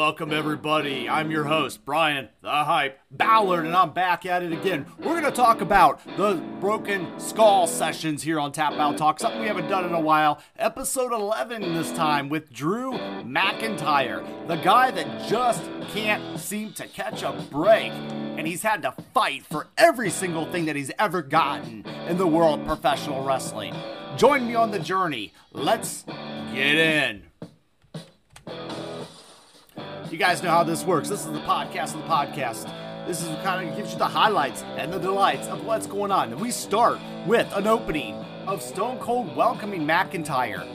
Welcome, everybody. I'm your host, Bryan the Hype Ballard, and I'm back at it again. We're going to talk about the Broken Skull sessions here on Tap Out Talk, something we haven't done in a while. Episode 11 this time with Drew McIntyre, the guy that just can't seem to catch a break. And he's had to fight for every single thing that he's ever gotten in the world of professional wrestling. Join me on the journey. Let's get in. You guys know how this works. This is the podcast of the podcast. This is kind of gives you the highlights and the delights of what's going on. And we start with an opening of Stone Cold welcoming McIntyre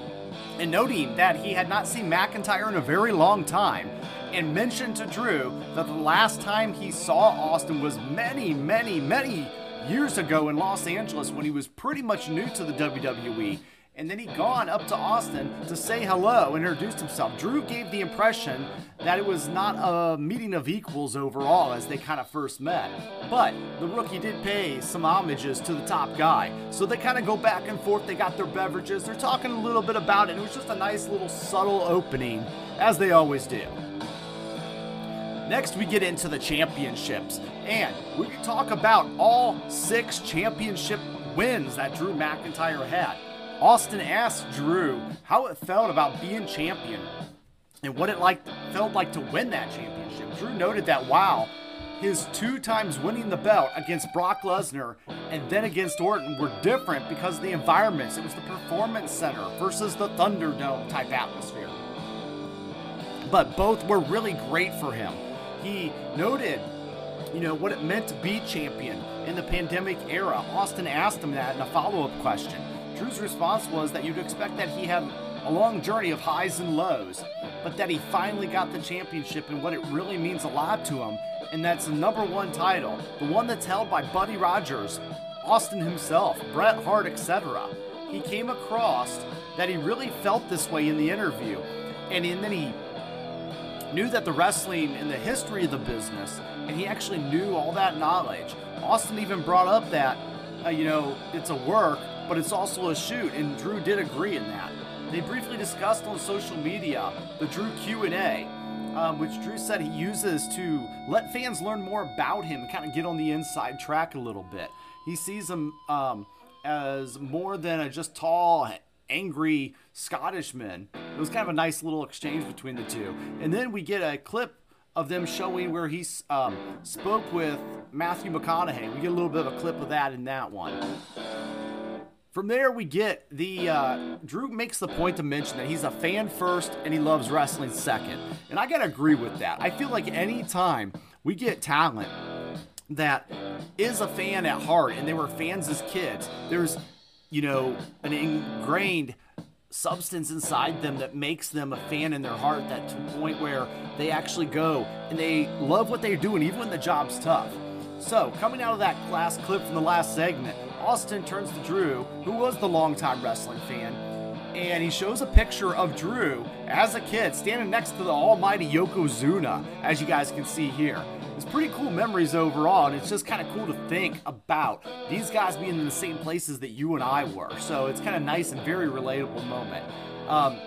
and noting that he had not seen McIntyre in a very long time and mentioned to Drew that the last time he saw Austin was many, many, many years ago in Los Angeles when he was pretty much new to the WWE and then he'd hmm. gone up to Austin to say hello and introduced himself. Drew gave the impression that it was not a meeting of equals overall as they kind of first met. But the rookie did pay some homages to the top guy. So they kind of go back and forth. They got their beverages. They're talking a little bit about it. It was just a nice little subtle opening, as they always do. Next, we get into the championships. And we can talk about all six championship wins that Drew McIntyre had. Austin asked Drew how it felt about being champion and what it like felt like to win that championship. Drew noted that wow, his two times winning the belt against Brock Lesnar and then against Orton were different because of the environments. It was the Performance Center versus the Thunderdome type atmosphere. But both were really great for him. He noted, you know, what it meant to be champion in the pandemic era. Austin asked him that in a follow up question. Drew's response was that you'd expect that he had a long journey of highs and lows, but that he finally got the championship and what it really means a lot to him, and that's the number one title, the one that's held by Buddy Rogers, Austin himself, Bret Hart, etc. He came across that he really felt this way in the interview, and then he knew that the wrestling and the history of the business, and he actually knew all that knowledge. Austin even brought up that, uh, you know, it's a work, but it's also a shoot, and Drew did agree in that. They briefly discussed on social media the Drew Q&A, um, which Drew said he uses to let fans learn more about him and kind of get on the inside track a little bit. He sees him um, as more than a just tall, angry Scottishman. It was kind of a nice little exchange between the two. And then we get a clip of them showing where he um, spoke with Matthew McConaughey. We get a little bit of a clip of that in that one. From there, we get the uh, Drew makes the point to mention that he's a fan first and he loves wrestling second, and I gotta agree with that. I feel like anytime we get talent that is a fan at heart and they were fans as kids, there's you know an ingrained substance inside them that makes them a fan in their heart that to point where they actually go and they love what they're doing even when the job's tough. So, coming out of that last clip from the last segment, Austin turns to Drew, who was the longtime wrestling fan, and he shows a picture of Drew as a kid standing next to the almighty Yokozuna, as you guys can see here. It's pretty cool memories overall, and it's just kind of cool to think about these guys being in the same places that you and I were. So it's kind of nice and very relatable moment. Um,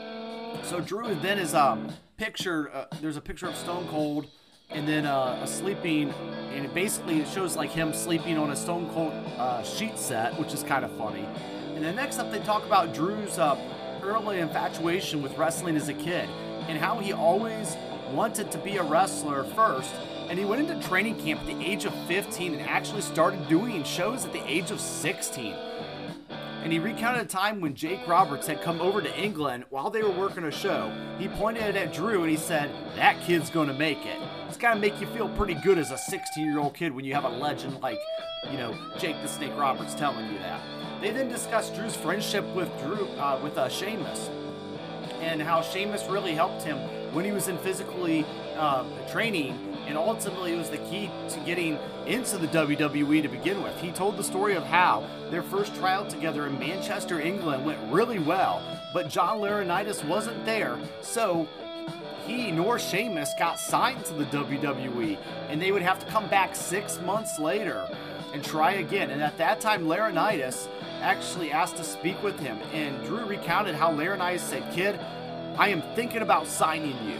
so Drew then is um, pictured. Uh, there's a picture of Stone Cold and then uh, a sleeping, and it basically it shows like him sleeping on a Stone Cold uh, sheet set, which is kind of funny. And then next up, they talk about Drew's uh, early infatuation with wrestling as a kid and how he always wanted to be a wrestler first. And he went into training camp at the age of 15 and actually started doing shows at the age of 16 and he recounted a time when Jake Roberts had come over to England while they were working a show. He pointed it at Drew and he said, That kid's gonna make it. It's gotta make you feel pretty good as a 16 year old kid when you have a legend like, you know, Jake the Snake Roberts telling you that. They then discussed Drew's friendship with Drew, uh, with uh, Sheamus, and how Sheamus really helped him when he was in physically uh, training and ultimately it was the key to getting into the WWE to begin with. He told the story of how their first tryout together in Manchester, England went really well, but John Laurinaitis wasn't there, so he nor Sheamus got signed to the WWE, and they would have to come back six months later and try again. And at that time, Laurinaitis actually asked to speak with him, and Drew recounted how Laurinaitis said, "Kid, I am thinking about signing you."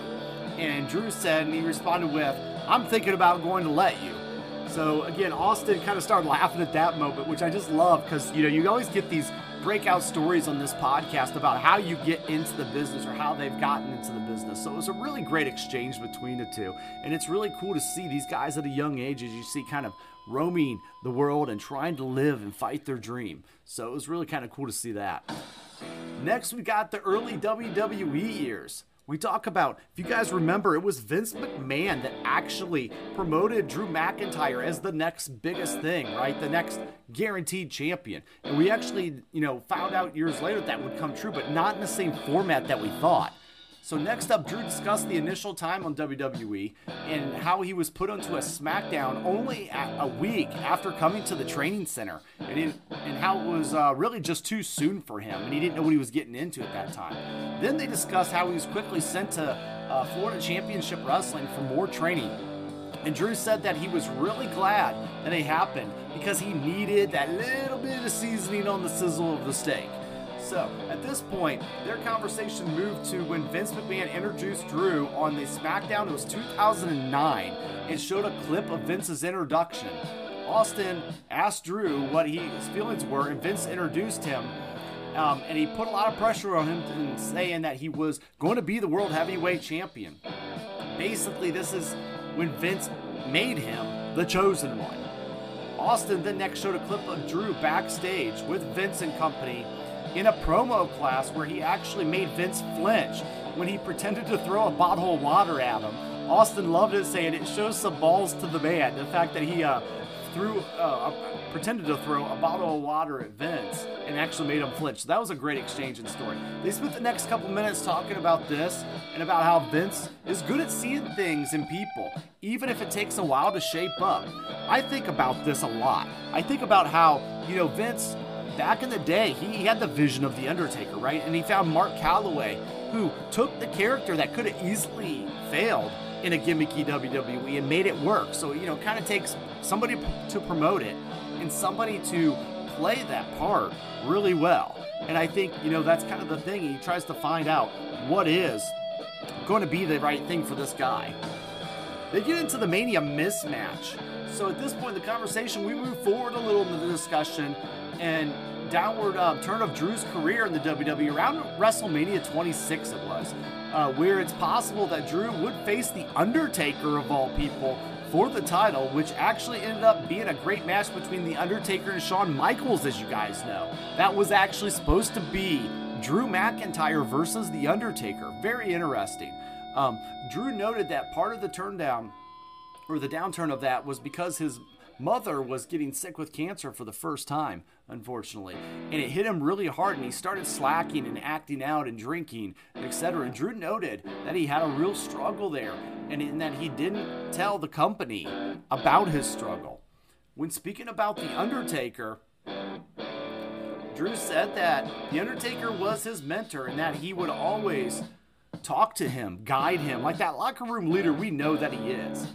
And Drew said, and he responded with, I'm thinking about going to let you. So again, Austin kind of started laughing at that moment, which I just love because you know you always get these breakout stories on this podcast about how you get into the business or how they've gotten into the business. So it was a really great exchange between the two, and it's really cool to see these guys at a young age, as you see, kind of roaming the world and trying to live and fight their dream. So it was really kind of cool to see that. Next, we got the early WWE years. We talk about, if you guys remember, it was Vince McMahon that actually promoted Drew McIntyre as the next biggest thing, right? The next guaranteed champion. And we actually, you know, found out years later that would come true, but not in the same format that we thought. So next up, Drew discussed the initial time on WWE and how he was put onto a SmackDown only a week after coming to the training center, and, it, and how it was uh, really just too soon for him, and he didn't know what he was getting into at that time. Then they discussed how he was quickly sent to uh, Florida Championship Wrestling for more training. And Drew said that he was really glad that it happened because he needed that little bit of seasoning on the sizzle of the steak. So at this point, their conversation moved to when Vince McMahon introduced Drew on the SmackDown. It was 2009 and showed a clip of Vince's introduction. Austin asked Drew what he, his feelings were, and Vince introduced him. Um, and he put a lot of pressure on him in saying that he was going to be the world heavyweight champion. Basically, this is when Vince made him the chosen one. Austin then next showed a clip of Drew backstage with Vince and company in a promo class where he actually made Vince flinch when he pretended to throw a bottle of water at him. Austin loved it, saying it shows some balls to the man. The fact that he uh, threw, uh, pretended to throw a bottle of water at Vince and actually made him flinch. So that was a great exchange and story. They spent the next couple minutes talking about this and about how Vince is good at seeing things in people, even if it takes a while to shape up. I think about this a lot. I think about how, you know, Vince back in the day, he, had the vision of The Undertaker, right? And he found Mark Calaway, who took the character that could have easily failed in a gimmicky WWE and made it work. So, you know, kind of takes somebody to promote it and somebody to play that part really well. And I think, you know, that's kind of the thing. He tries to find out what is going to be the right thing for this guy. They get into the Mania mismatch. So at this point in the conversation, we move forward a little in the discussion and downward um, turn of Drew's career in the WWE around WrestleMania 26, it was, uh, where it's possible that Drew would face The Undertaker of all people for the title, which actually ended up being a great match between The Undertaker and Shawn Michaels, as you guys know. That was actually supposed to be Drew McIntyre versus The Undertaker. Very interesting. Um, Drew noted that part of the turn down, or the downturn of that, was because his mother was getting sick with cancer for the first time, unfortunately. And it hit him really hard, and he started slacking and acting out and drinking, etc. And Drew noted that he had a real struggle there, and in that he didn't tell the company about his struggle. When speaking about The Undertaker, Drew said that The Undertaker was his mentor and that he would always talk to him, guide him, like that locker room leader we know that he is.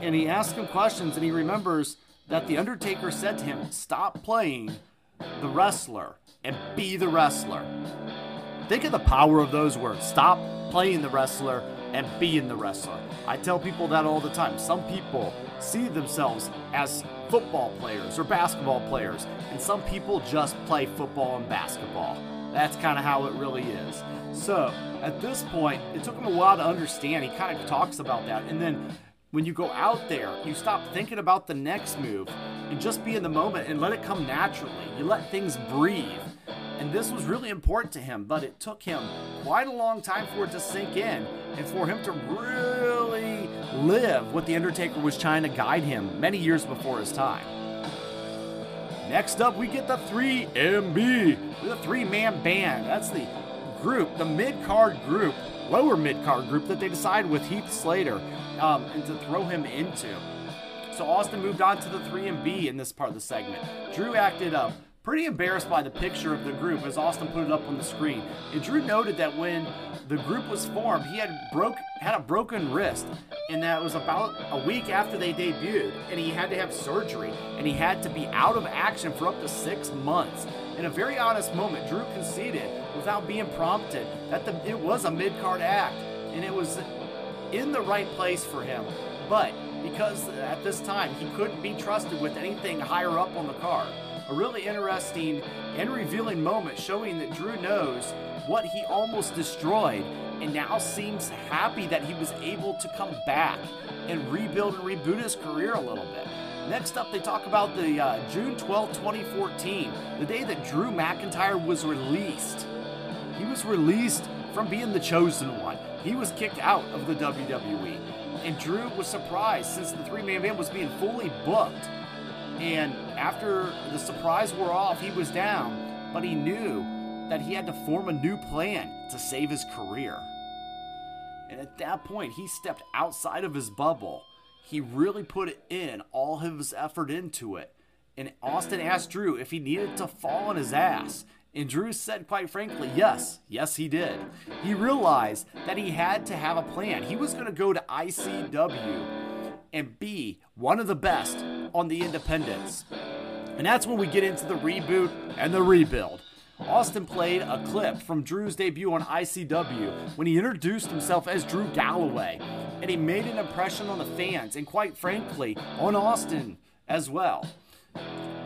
And he asked him questions, and he remembers that The Undertaker said to him, Stop playing the wrestler and be the wrestler. Think of the power of those words. Stop playing the wrestler and being the wrestler. I tell people that all the time. Some people see themselves as football players or basketball players, and some people just play football and basketball. That's kind of how it really is. So, at this point, it took him a while to understand. He kind of talks about that. And then when you go out there, you stop thinking about the next move and just be in the moment and let it come naturally. You let things breathe. And this was really important to him, but it took him quite a long time for it to sink in and for him to really live what The Undertaker was trying to guide him many years before his time. Next up, we get the 3MB, the three man band. That's the group, the mid card group, lower mid card group that they decided with Heath Slater um, and to throw him into. So Austin moved on to the 3MB in this part of the segment. Drew acted up. Pretty embarrassed by the picture of the group as Austin put it up on the screen. And Drew noted that when the group was formed, he had broke had a broken wrist, and that was about a week after they debuted, and he had to have surgery, and he had to be out of action for up to six months. In a very honest moment, Drew conceded, without being prompted, that the, it was a mid card act, and it was in the right place for him. But because at this time he couldn't be trusted with anything higher up on the card. A really interesting and revealing moment showing that Drew knows what he almost destroyed and now seems happy that he was able to come back and rebuild and reboot his career a little bit. Next up, they talk about the uh, June 12, 2014, the day that Drew McIntyre was released. He was released from being the chosen one. He was kicked out of the WWE. And Drew was surprised since the three man band was being fully booked. And after the surprise wore off, he was down, but he knew that he had to form a new plan to save his career. And at that point, he stepped outside of his bubble. He really put in all his effort into it. And Austin asked Drew if he needed to fall on his ass. And Drew said, quite frankly, yes, yes, he did. He realized that he had to have a plan. He was going to go to ICW and be one of the best on the independents. And that's when we get into the reboot and the rebuild. Austin played a clip from Drew's debut on ICW when he introduced himself as Drew Galloway, and he made an impression on the fans and, quite frankly, on Austin as well.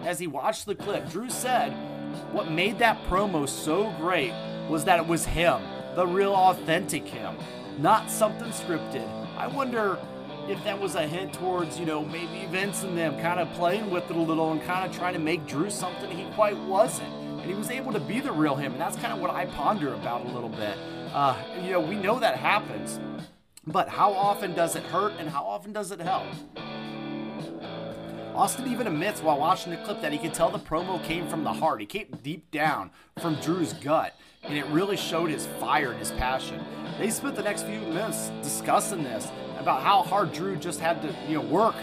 As he watched the clip, Drew said what made that promo so great was that it was him, the real authentic him, not something scripted. I wonder if that was a hint towards, you know, maybe Vince and them kind of playing with it a little and kind of trying to make Drew something he quite wasn't and he was able to be the real him. And that's kind of what I ponder about a little bit. Uh, you know, we know that happens, but how often does it hurt and how often does it help? Austin even admits while watching the clip that he could tell the promo came from the heart. He came deep down from Drew's gut, and it really showed his fire and his passion. They spent the next few minutes discussing this about how hard Drew just had to, you know, work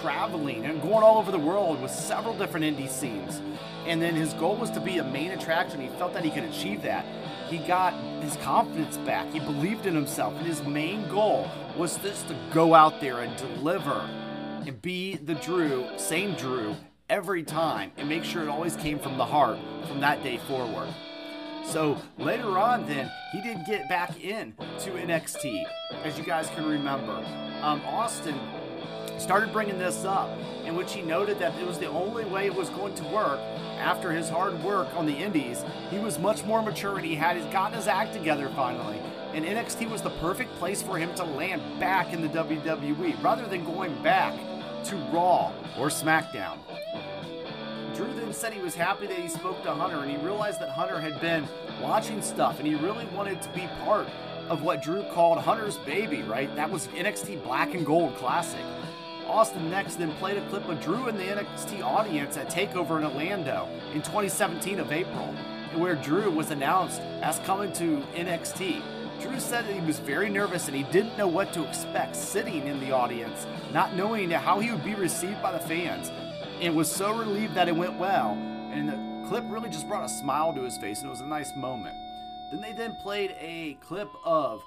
traveling and going all over the world with several different indie scenes. And then his goal was to be a main attraction. He felt that he could achieve that. He got his confidence back. He believed in himself. And his main goal was just to go out there and deliver and be the Drew, same Drew, every time and make sure it always came from the heart from that day forward. So later on, then he did get back in to NXT, as you guys can remember. Um, Austin started bringing this up, in which he noted that it was the only way it was going to work after his hard work on the Indies. He was much more mature and he had gotten his act together finally. And NXT was the perfect place for him to land back in the WWE rather than going back to Raw or SmackDown. Drew then said he was happy that he spoke to Hunter and he realized that Hunter had been watching stuff and he really wanted to be part of what Drew called Hunter's baby, right? That was NXT Black and Gold Classic. Austin next then played a clip of Drew in the NXT audience at TakeOver in Orlando in 2017 of April, where Drew was announced as coming to NXT. Drew said that he was very nervous and he didn't know what to expect sitting in the audience, not knowing how he would be received by the fans, and was so relieved that it went well. And the clip really just brought a smile to his face, and it was a nice moment. Then they then played a clip of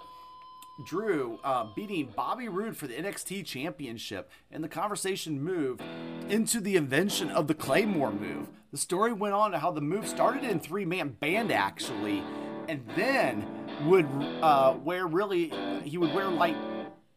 Drew uh, beating Bobby Roode for the NXT Championship, and the conversation moved into the invention of the Claymore move. The story went on to how the move started in three man band actually, and then would uh, wear really he would wear like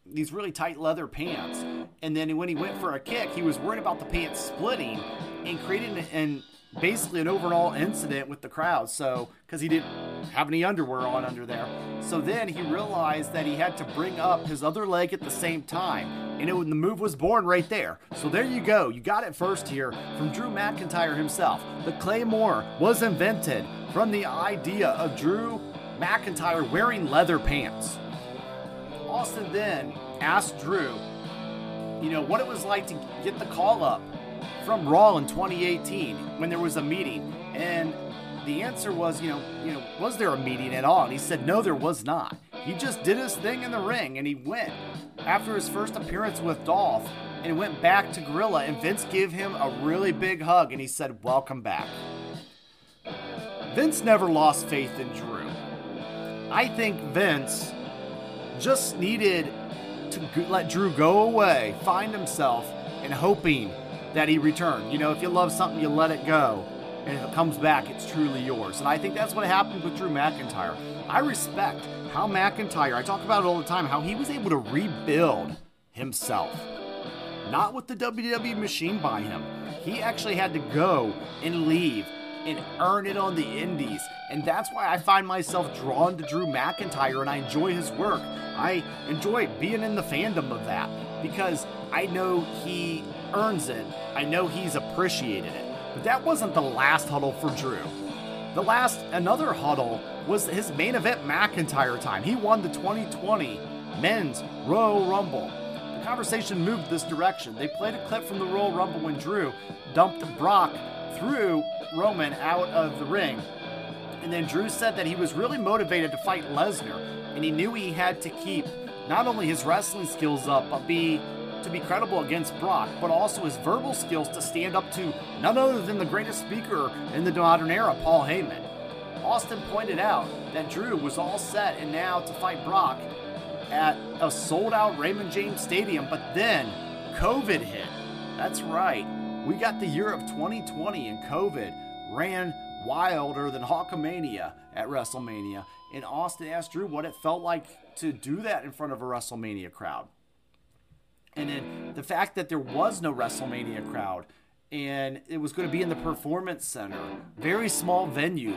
these really tight leather pants, and then when he went for a kick, he was worried about the pants splitting and creating an basically an overall incident with the crowd. So, because he didn't have any underwear on under there. So then he realized that he had to bring up his other leg at the same time. And it, the move was born right there. So there you go. You got it first here from Drew McIntyre himself. The Claymore was invented from the idea of Drew McIntyre wearing leather pants. Austin then asked Drew, you know, what it was like to get the call up from Raw in 2018 when there was a meeting. And the answer was, you know, you know, was there a meeting at all? And he said, no, there was not. He just did his thing in the ring and he went after his first appearance with Dolph and went back to Gorilla. And Vince gave him a really big hug and he said, welcome back. Vince never lost faith in Drew. I think Vince just needed to let Drew go away, find himself, and hoping that he returned. You know, if you love something, you let it go. and if it comes back, it's truly yours. And I think that's what happened with Drew McIntyre. I respect how McIntyre, I talk about it all the time, how he was able to rebuild himself. Not with the WWE machine by him. He actually had to go and leave and earn it on the indies. And that's why I find myself drawn to Drew McIntyre and I enjoy his work. I enjoy being in the fandom of that because I know he earns it. I know he's appreciated it. But that wasn't the last huddle for Drew. The last, another huddle, was his main event McIntyre time. He won the 2020 Men's Royal Rumble. Conversation moved this direction. They played a clip from the Royal Rumble when Drew dumped Brock through Roman out of the ring. And then Drew said that he was really motivated to fight Lesnar, and he knew he had to keep not only his wrestling skills up, but be to be credible against Brock, but also his verbal skills to stand up to none other than the greatest speaker in the modern era, Paul Heyman. Austin pointed out that Drew was all set and now to fight Brock at a sold out Raymond James Stadium, but then COVID hit. That's right. We got the year of 2020 and COVID ran wilder than Hulkamania at WrestleMania. And Austin asked Drew what it felt like to do that in front of a WrestleMania crowd. And then the fact that there was no WrestleMania crowd and it was going to be in the Performance Center, very small venue,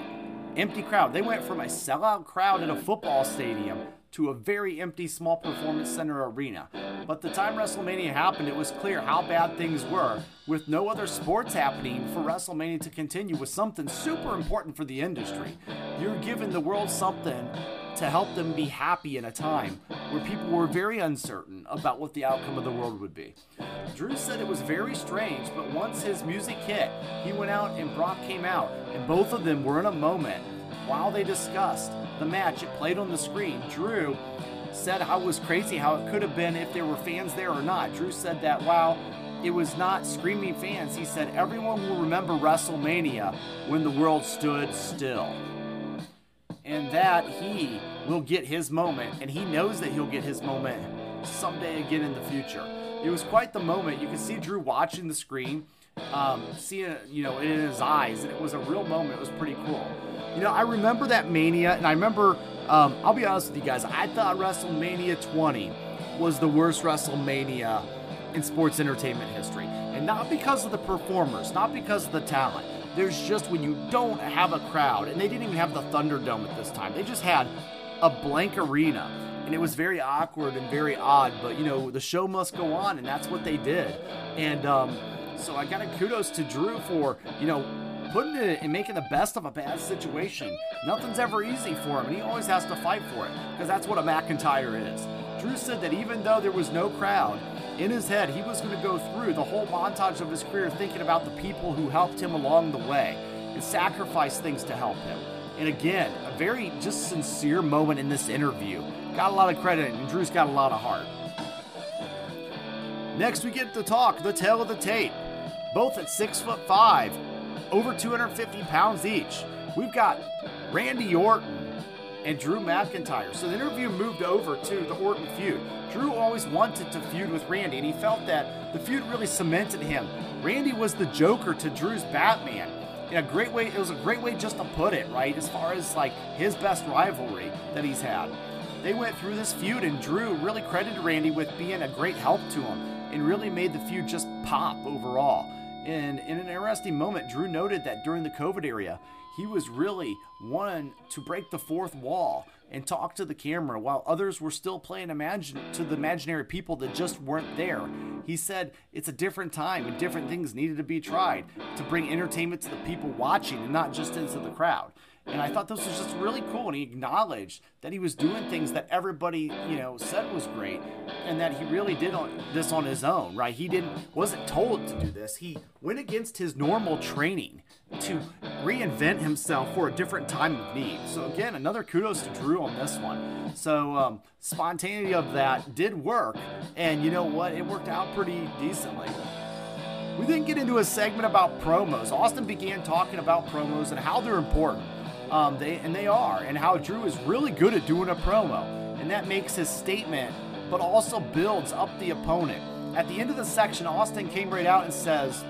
empty crowd. They went from a sellout crowd in a football stadium to a very empty small performance center arena. But the time WrestleMania happened, it was clear how bad things were. With no other sports happening for WrestleMania to continue was something super important for the industry. You're giving the world something to help them be happy in a time where people were very uncertain about what the outcome of the world would be. Drew said it was very strange, but once his music hit, he went out and Brock came out, and both of them were in a moment while they discussed the match, it played on the screen. Drew said how it was crazy how it could have been if there were fans there or not. Drew said that while it was not screaming fans, he said everyone will remember WrestleMania when the world stood still. And that he will get his moment, and he knows that he'll get his moment someday again in the future. It was quite the moment. You can see Drew watching the screen, um, seeing you know, in his eyes, and it was a real moment. It was pretty cool. You know, I remember that Mania, and I remember, um, I'll be honest with you guys, I thought WrestleMania 20 was the worst WrestleMania in sports entertainment history. And not because of the performers, not because of the talent. There's just when you don't have a crowd, and they didn't even have the Thunderdome at this time, they just had a blank arena. And it was very awkward and very odd, but you know, the show must go on, and that's what they did. And um, so I got a kudos to Drew for, you know, putting it and making the best of a bad situation. Nothing's ever easy for him, and he always has to fight for it because that's what a McIntyre is. Drew said that even though there was no crowd, in his head, he was going to go through the whole montage of his career thinking about the people who helped him along the way and sacrifice things to help him. And again, a very just sincere moment in this interview. Got a lot of credit, and Drew's got a lot of heart. Next, we get to talk the tale of the tape. Both at six foot five, over 250 pounds each. We've got Randy Orton and Drew McIntyre. So the interview moved over to the Orton feud. Drew always wanted to feud with Randy, and he felt that the feud really cemented him. Randy was the Joker to Drew's Batman. In a great way, it was a great way just to put it, right? As far as like his best rivalry that he's had. They went through this feud, and Drew really credited Randy with being a great help to him and really made the feud just pop overall. And in an interesting moment, Drew noted that during the COVID area, he was really one to break the fourth wall and talk to the camera while others were still playing imagine to the imaginary people that just weren't there. He said it's a different time and different things needed to be tried to bring entertainment to the people watching and not just into the crowd. And I thought this was just really cool. And he acknowledged that he was doing things that everybody, you know, said was great, and that he really did on, this on his own, right? He didn't wasn't told to do this. He went against his normal training to reinvent himself for a different time of need. So again, another kudos to Drew on this one. So um, spontaneity of that did work, and you know what? It worked out pretty decently. We then get into a segment about promos. Austin began talking about promos and how they're important. Um, they and they are, and how Drew is really good at doing a promo, and that makes his statement, but also builds up the opponent. At the end of the section, Austin came right out and says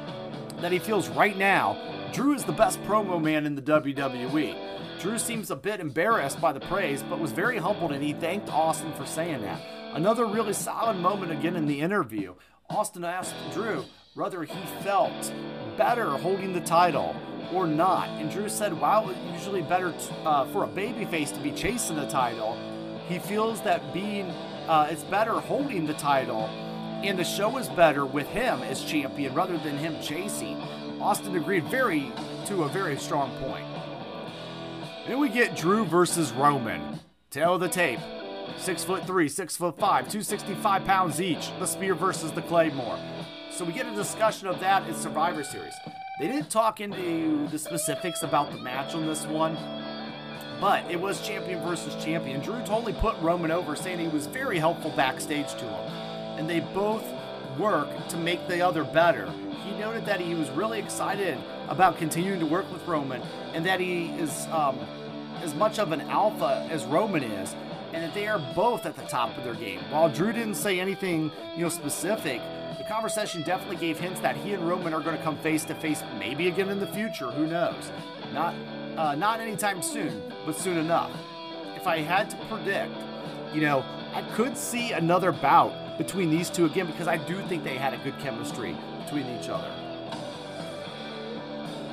that he feels right now Drew is the best promo man in the WWE. Drew seems a bit embarrassed by the praise, but was very humbled and he thanked Austin for saying that. Another really solid moment again in the interview. Austin asked Drew whether he felt better holding the title or not. And Drew said, while it's usually better t- uh, for a babyface to be chasing the title, he feels that being uh, it's better holding the title, and the show is better with him as champion rather than him chasing. Austin agreed very to a very strong point. Then we get Drew versus Roman. Of the tape. Six foot three, six foot five, 265 pounds each. The spear versus the Claymore. So we get a discussion of that in Survivor Series. They didn't talk into the specifics about the match on this one, but it was champion versus champion. Drew totally put Roman over, saying he was very helpful backstage to him. And they both work to make the other better. He noted that he was really excited about continuing to work with Roman and that he is um, as much of an alpha as Roman is, and that they are both at the top of their game. While Drew didn't say anything, you know, specific, the conversation definitely gave hints that he and Roman are going to come face to face, maybe again in the future. Who knows? Not, uh, not anytime soon, but soon enough. If I had to predict, you know, I could see another bout between these two again because I do think they had a good chemistry between each other.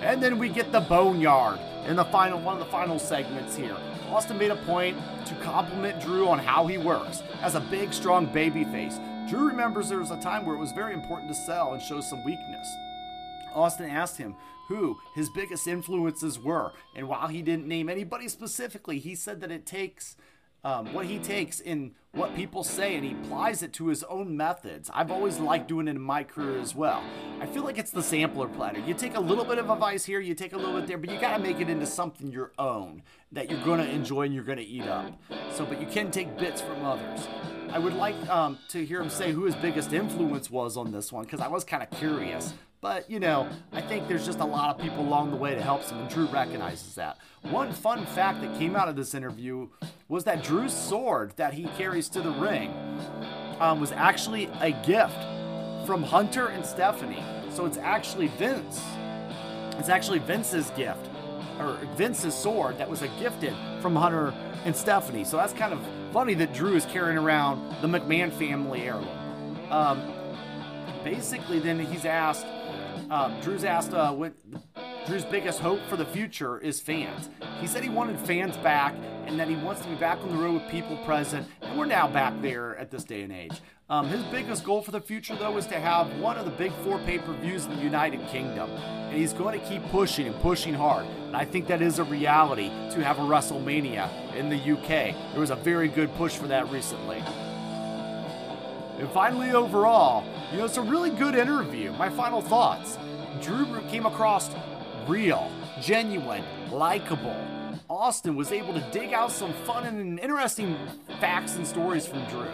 And then we get the Boneyard in the final one of the final segments here. Austin made a point to compliment Drew on how he works as a big, strong baby face. Drew remembers there was a time where it was very important to sell and show some weakness. Austin asked him who his biggest influences were, and while he didn't name anybody specifically, he said that it takes um, what he takes in what people say and he applies it to his own methods. I've always liked doing it in my career as well. I feel like it's the sampler platter. You take a little bit of advice here, you take a little bit there, but you got to make it into something your own that you're going to enjoy and you're going to eat up. So, but you can take bits from others. I would like um, to hear him say who his biggest influence was on this one because I was kind of curious. But, you know, I think there's just a lot of people along the way to help him, and Drew recognizes that. One fun fact that came out of this interview was that Drew's sword that he carries to the ring um, was actually a gift from Hunter and Stephanie. So it's actually Vince. It's actually Vince's gift, or Vince's sword that was a gifted from Hunter and Stephanie. So that's kind of funny that Drew is carrying around the McMahon family heirloom. Um, basically, then he's asked um, Drew's asked uh, what Drew's biggest hope for the future is fans. He said he wanted fans back and that he wants to be back on the road with people present, and we're now back there at this day and age. Um, his biggest goal for the future, though, is to have one of the big four pay per views in the United Kingdom. And he's going to keep pushing and pushing hard. And I think that is a reality to have a WrestleMania in the UK. There was a very good push for that recently. And finally, overall, you know, it's a really good interview. My final thoughts Drew came across real, genuine, likable. Austin was able to dig out some fun and interesting facts and stories from Drew.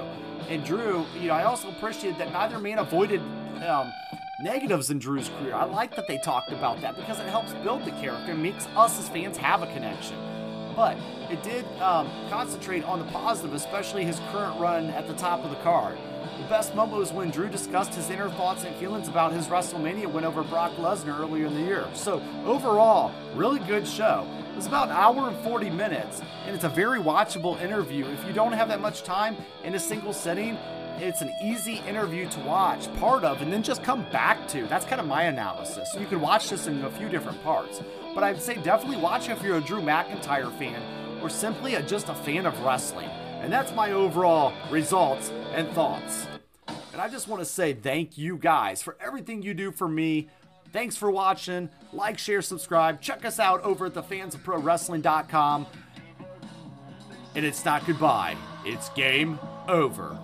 And Drew, you know, I also appreciated that neither man avoided um, negatives in Drew's career. I like that they talked about that because it helps build the character and makes us as fans have a connection. But it did um, concentrate on the positive, especially his current run at the top of the card. Best moment was when Drew discussed his inner thoughts and feelings about his WrestleMania win over Brock Lesnar earlier in the year. So, overall, really good show. It was about an hour and 40 minutes, and it's a very watchable interview. If you don't have that much time in a single sitting, it's an easy interview to watch part of and then just come back to. That's kind of my analysis. You can watch this in a few different parts. But I'd say definitely watch if you're a Drew McIntyre fan or simply a, just a fan of wrestling. And that's my overall results and thoughts. And I just want to say thank you guys for everything you do for me. Thanks for watching. Like, share, subscribe. Check us out over at thefansofprowrestling.com. And it's not goodbye, it's game over.